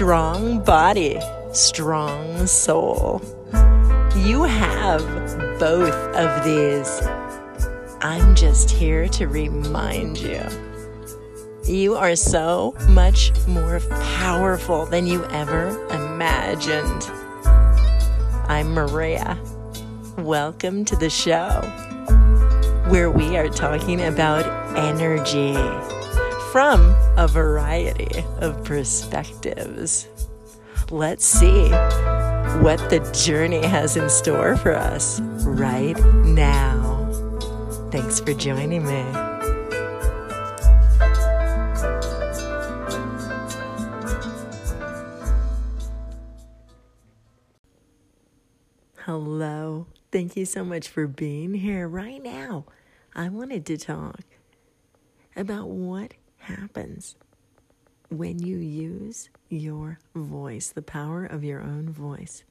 strong body, strong soul. You have both of these. I'm just here to remind you. You are so much more powerful than you ever imagined. I'm Maria. Welcome to the show where we are talking about energy from a variety of perspectives. Let's see what the journey has in store for us right now. Thanks for joining me. Hello. Thank you so much for being here right now. I wanted to talk about what happens when you use your voice, the power of your own voice,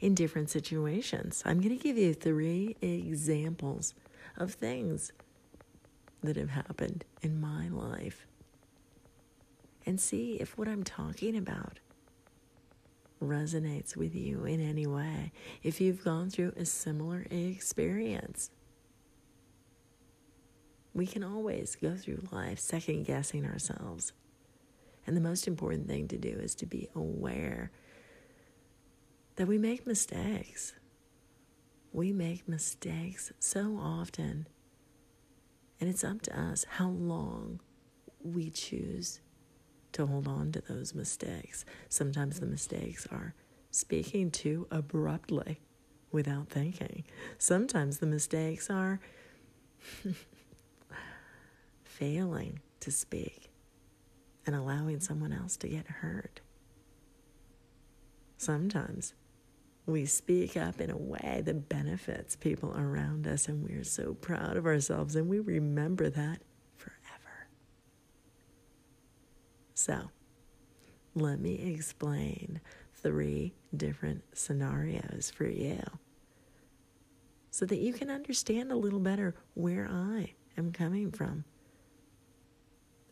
in different situations. I'm going to give you three examples of things that have happened in my life and see if what I'm talking about resonates with you in any way, if you've gone through a similar experience. We can always go through life second guessing ourselves. And the most important thing to do is to be aware that we make mistakes. We make mistakes so often. And it's up to us how long we choose to hold on to those mistakes. Sometimes the mistakes are speaking too abruptly without thinking. Sometimes the mistakes are failing to speak and allowing someone else to get hurt. Sometimes we speak up in a way that benefits people around us, and we're so proud of ourselves, and we remember that forever. So, let me explain three different scenarios for you so that you can understand a little better where I am coming from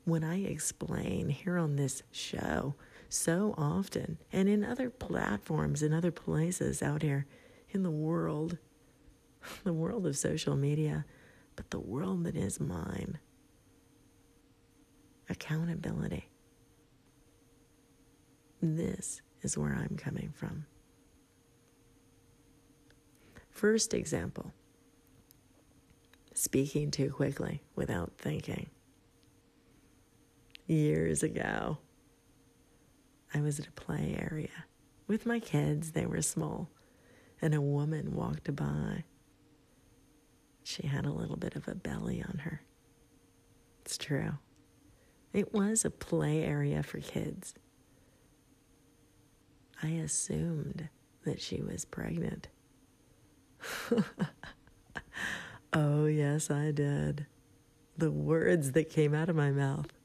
when I explain here on this show so often and in other platforms and other places out here in the world, the world of social media, but the world that is mine. Accountability. This is where I'm coming from. First example speaking too quickly without thinking years ago. I was at a play area with my kids, they were small, and a woman walked by. She had a little bit of a belly on her. It's true. It was a play area for kids. I assumed that she was pregnant. oh, yes, I did. The words that came out of my mouth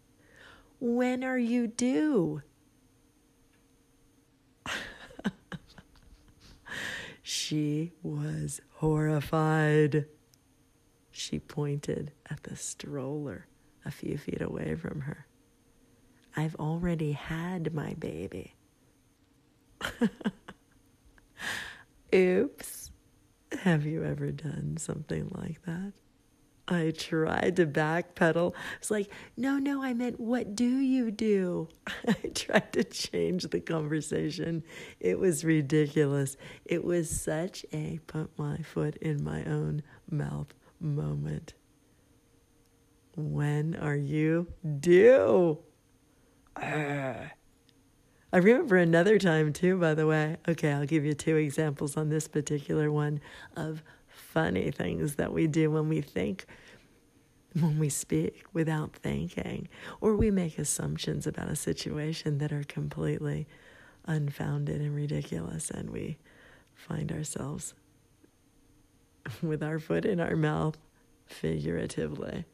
when are you due? she was horrified. She pointed at the stroller a few feet away from her. I've already had my baby. Oops. Have you ever done something like that? I tried to backpedal. It's like, no, no, I meant, what do you do? I tried to change the conversation. It was ridiculous. It was such a put my foot in my own mouth moment. When are you due? I remember another time too, by the way. Okay, I'll give you two examples on this particular one of funny things that we do when we think, when we speak without thinking, or we make assumptions about a situation that are completely unfounded and ridiculous, and we find ourselves with our foot in our mouth, figuratively.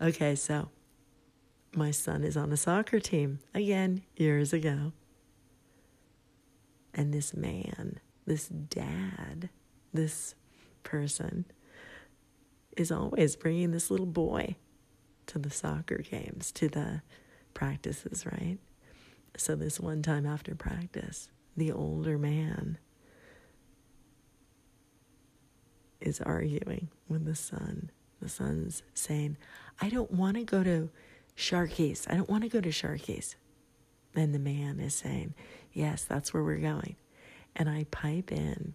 Okay, so my son is on a soccer team again years ago. And this man, this dad, this person is always bringing this little boy to the soccer games, to the practices, right? So, this one time after practice, the older man is arguing with the son. The son's saying, I don't want to go to Sharky's. I don't want to go to Sharky's. And the man is saying, Yes, that's where we're going. And I pipe in,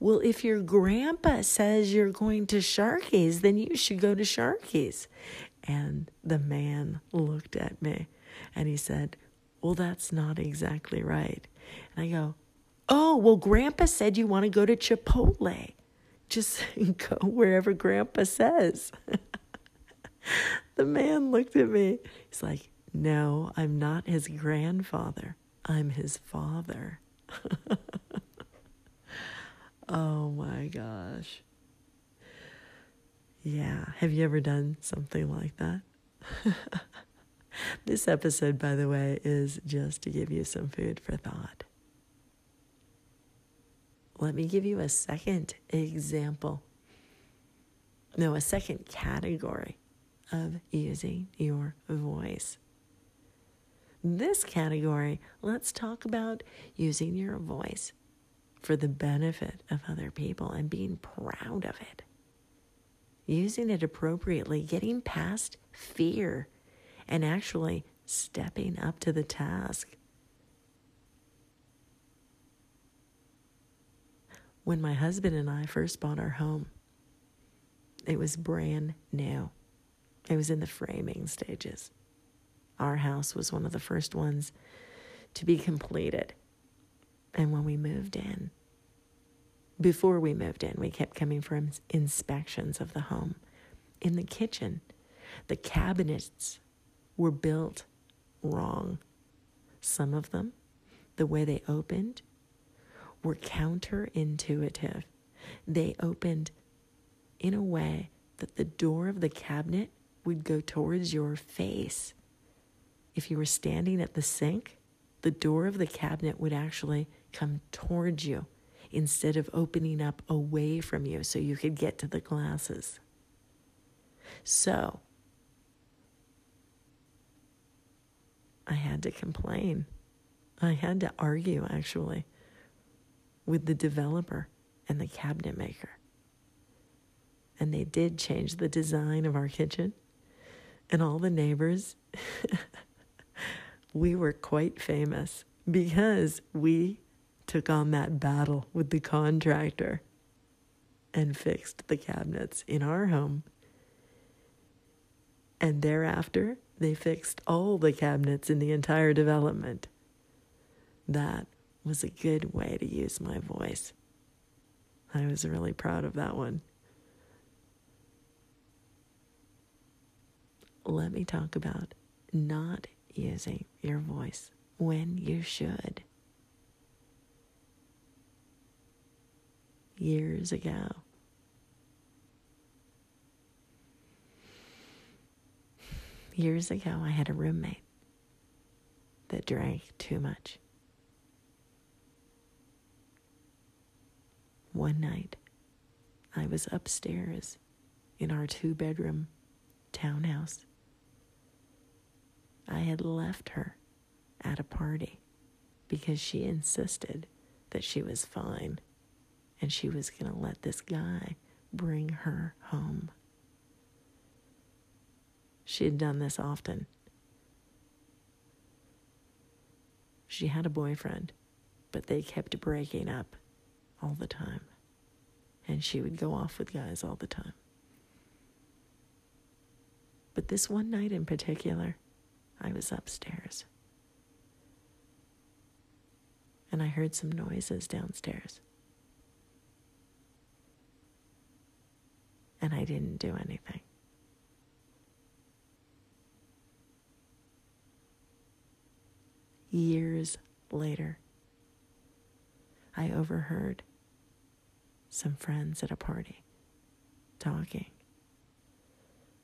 Well, if your grandpa says you're going to Sharky's, then you should go to Sharky's. And the man looked at me and he said, Well, that's not exactly right. And I go, Oh, well, grandpa said you want to go to Chipotle. Just go wherever grandpa says. the man looked at me. He's like, No, I'm not his grandfather. I'm his father. oh my gosh. Yeah. Have you ever done something like that? this episode, by the way, is just to give you some food for thought. Let me give you a second example. No, a second category of using your voice. This category, let's talk about using your voice for the benefit of other people and being proud of it. Using it appropriately, getting past fear, and actually stepping up to the task. When my husband and I first bought our home, it was brand new. It was in the framing stages. Our house was one of the first ones to be completed. And when we moved in, before we moved in, we kept coming for inspections of the home. In the kitchen, the cabinets were built wrong. Some of them, the way they opened, were counterintuitive. They opened in a way that the door of the cabinet would go towards your face. If you were standing at the sink, the door of the cabinet would actually come towards you instead of opening up away from you so you could get to the glasses. So, I had to complain. I had to argue, actually, with the developer and the cabinet maker. And they did change the design of our kitchen and all the neighbors, we were quite famous because we took on that battle with the contractor and fixed the cabinets in our home. And thereafter, they fixed all the cabinets in the entire development. That was a good way to use my voice. I was really proud of that one. let me talk about not using your voice when you should. Years ago, years ago, I had a roommate that drank too much. One night, I was upstairs in our two bedroom townhouse. I had left her at a party because she insisted that she was fine and she was going to let this guy bring her home. She had done this often. She had a boyfriend, but they kept breaking up all the time. And she would go off with guys all the time. But this one night in particular, I was upstairs. And I heard some noises downstairs. And I didn't do anything. Years later, I overheard some friends at a party talking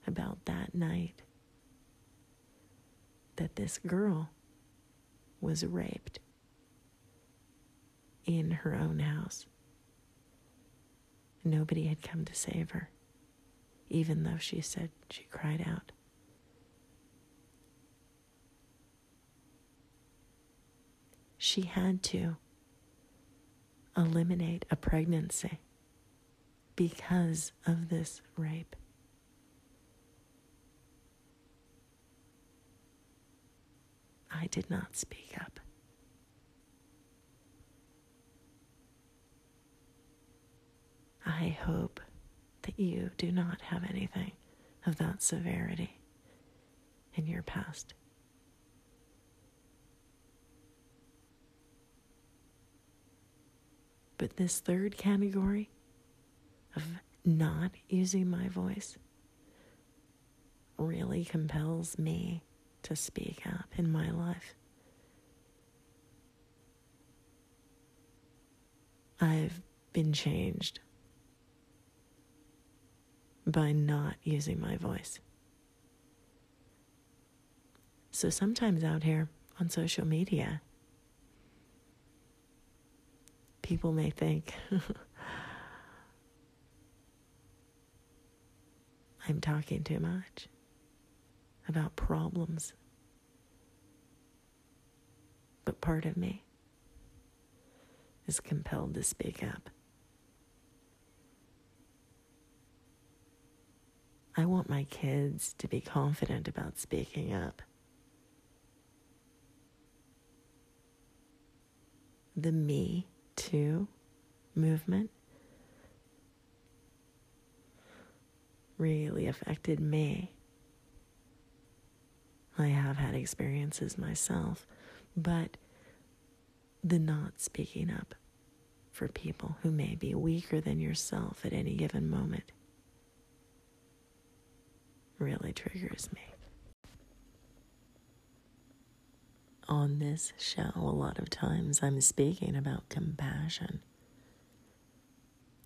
about that night that this girl was raped in her own house. Nobody had come to save her, even though she said she cried out. she had to eliminate a pregnancy because of this rape. I did not speak up. I hope that you do not have anything of that severity in your past. But this third category of not using my voice really compels me to speak up in my life. I've been changed by not using my voice. So sometimes out here on social media, people may think I'm talking too much about problems. But part of me is compelled to speak up. I want my kids to be confident about speaking up. The Me Too movement really affected me. I have had experiences myself, but the not speaking up for people who may be weaker than yourself at any given moment really triggers me. On this show, a lot of times I'm speaking about compassion.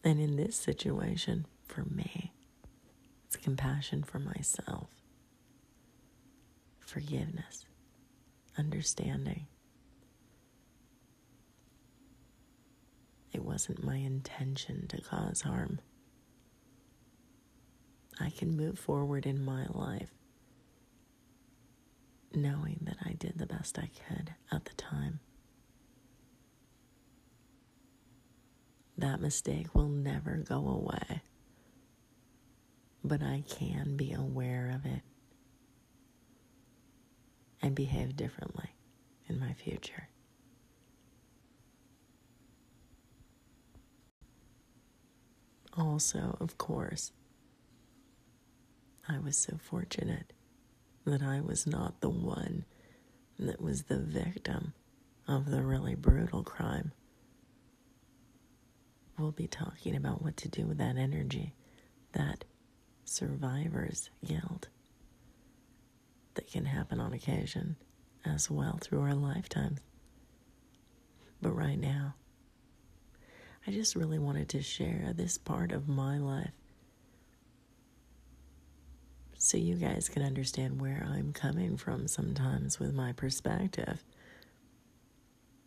And in this situation, for me, it's compassion for myself, forgiveness, understanding. It wasn't my intention to cause harm. I can move forward in my life knowing that I did the best I could at the time. That mistake will never go away, but I can be aware of it and behave differently in my future. Also, of course, I was so fortunate that I was not the one that was the victim of the really brutal crime. We'll be talking about what to do with that energy, that survivor's guilt that can happen on occasion as well through our lifetimes. But right now, I just really wanted to share this part of my life so you guys can understand where I'm coming from sometimes with my perspective,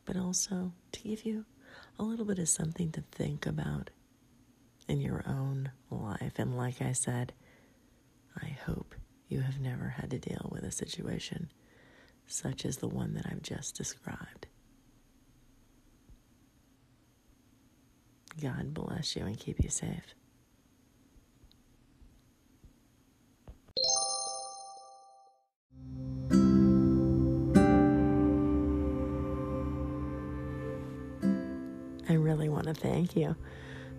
but also to give you a little bit of something to think about in your own life. And like I said, I hope you have never had to deal with a situation such as the one that I've just described. God bless you and keep you safe. Want to thank you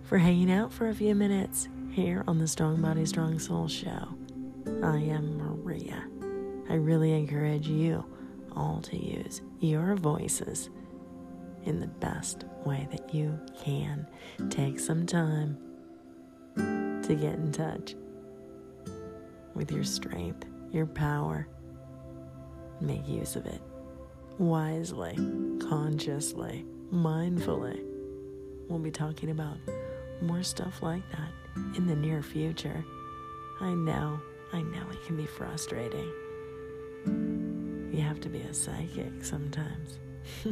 for hanging out for a few minutes here on the Strong Body, Strong Soul show. I am Maria. I really encourage you all to use your voices in the best way that you can. Take some time to get in touch with your strength, your power. Make use of it wisely, consciously, mindfully. We'll be talking about more stuff like that in the near future. I know, I know it can be frustrating. You have to be a psychic sometimes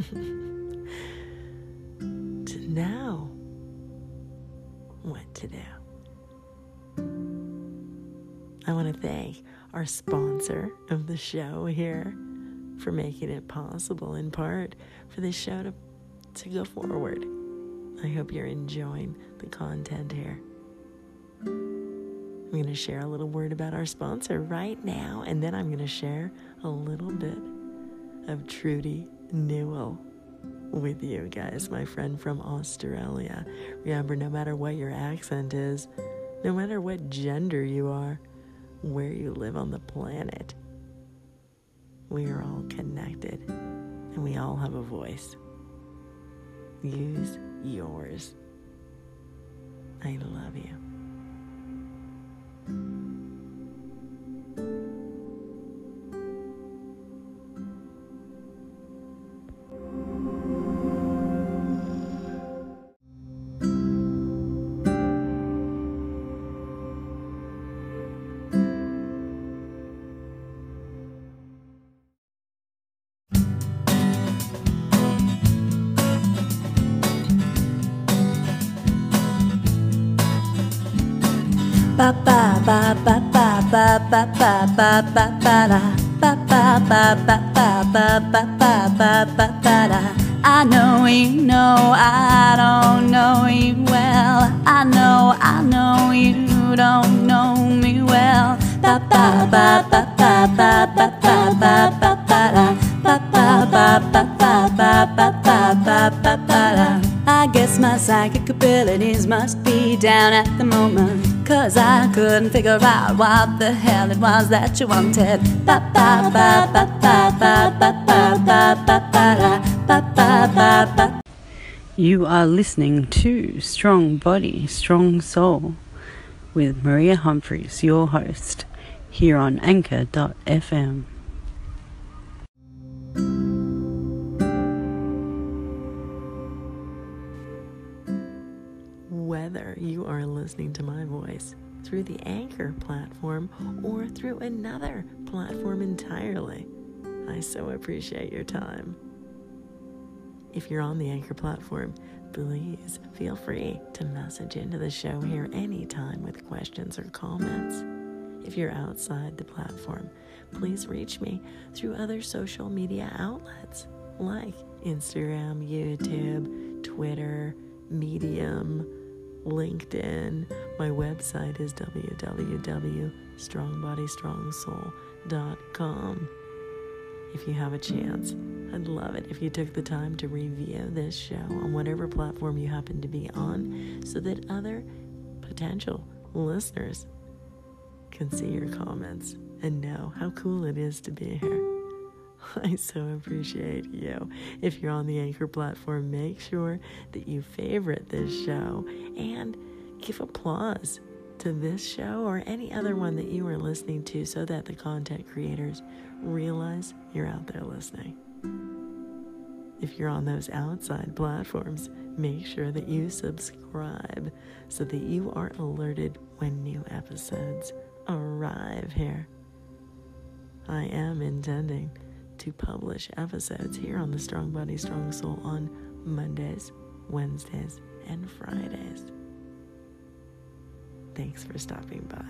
to know what to do. I want to thank our sponsor of the show here for making it possible, in part, for this show to, to go forward. I hope you're enjoying the content here. I'm going to share a little word about our sponsor right now, and then I'm going to share a little bit of Trudy Newell with you guys, my friend from Australia. Remember, no matter what your accent is, no matter what gender you are, where you live on the planet, we are all connected and we all have a voice. Use yours. I love you. Ba ba ba ba ba da ba ba ba ba ba ba ba ba ba ba ba da I know you know I don't know you well I know I know you don't know me well ba ba ba ba ba ba ba ba ba ba ba da ba ba ba ba ba ba ba ba ba ba ba da I guess my psychic abilities must be down at the moment Cause I couldn't figure out what the hell it was that you wanted ba ba ba ba ba ba ba ba ba ba ba ba ba ba ba You are listening to Strong Body, Strong Soul with Maria Humphreys, your host, here on Anchor.fm. you are listening to my voice through the Anchor platform or through another platform entirely, I so appreciate your time. If you're on the Anchor platform, please feel free to message into the show here anytime with questions or comments. If you're outside the platform, please reach me through other social media outlets like Instagram, YouTube, Twitter, Medium, LinkedIn. My website is www.strongbodystrongsoul.com. If you have a chance, I'd love it if you took the time to review this show on whatever platform you happen to be on so that other potential listeners can see your comments and know how cool it is to be here. I so appreciate you. If you're on the Anchor platform, make sure that you favorite this show and give applause to this show or any other one that you are listening to so that the content creators realize you're out there listening. If you're on those outside platforms, make sure that you subscribe so that you are alerted when new episodes arrive here. I am intending to publish episodes here on the Strong Body, Strong Soul on Mondays, Wednesdays, and Fridays. Thanks for stopping by.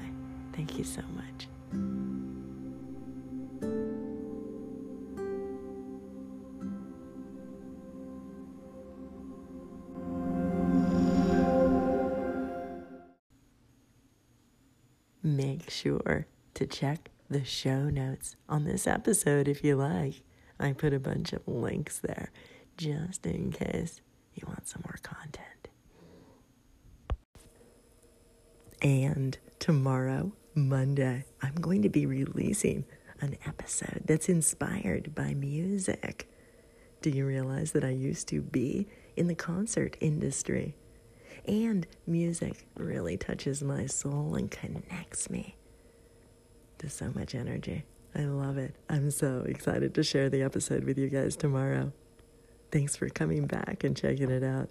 Thank you so much. Make sure to check the show notes on this episode if you like. I put a bunch of links there just in case you want some more content. And tomorrow, Monday, I'm going to be releasing an episode that's inspired by music. Do you realize that I used to be in the concert industry? And music really touches my soul and connects me to so much energy. I love it. I'm so excited to share the episode with you guys tomorrow. Thanks for coming back and checking it out.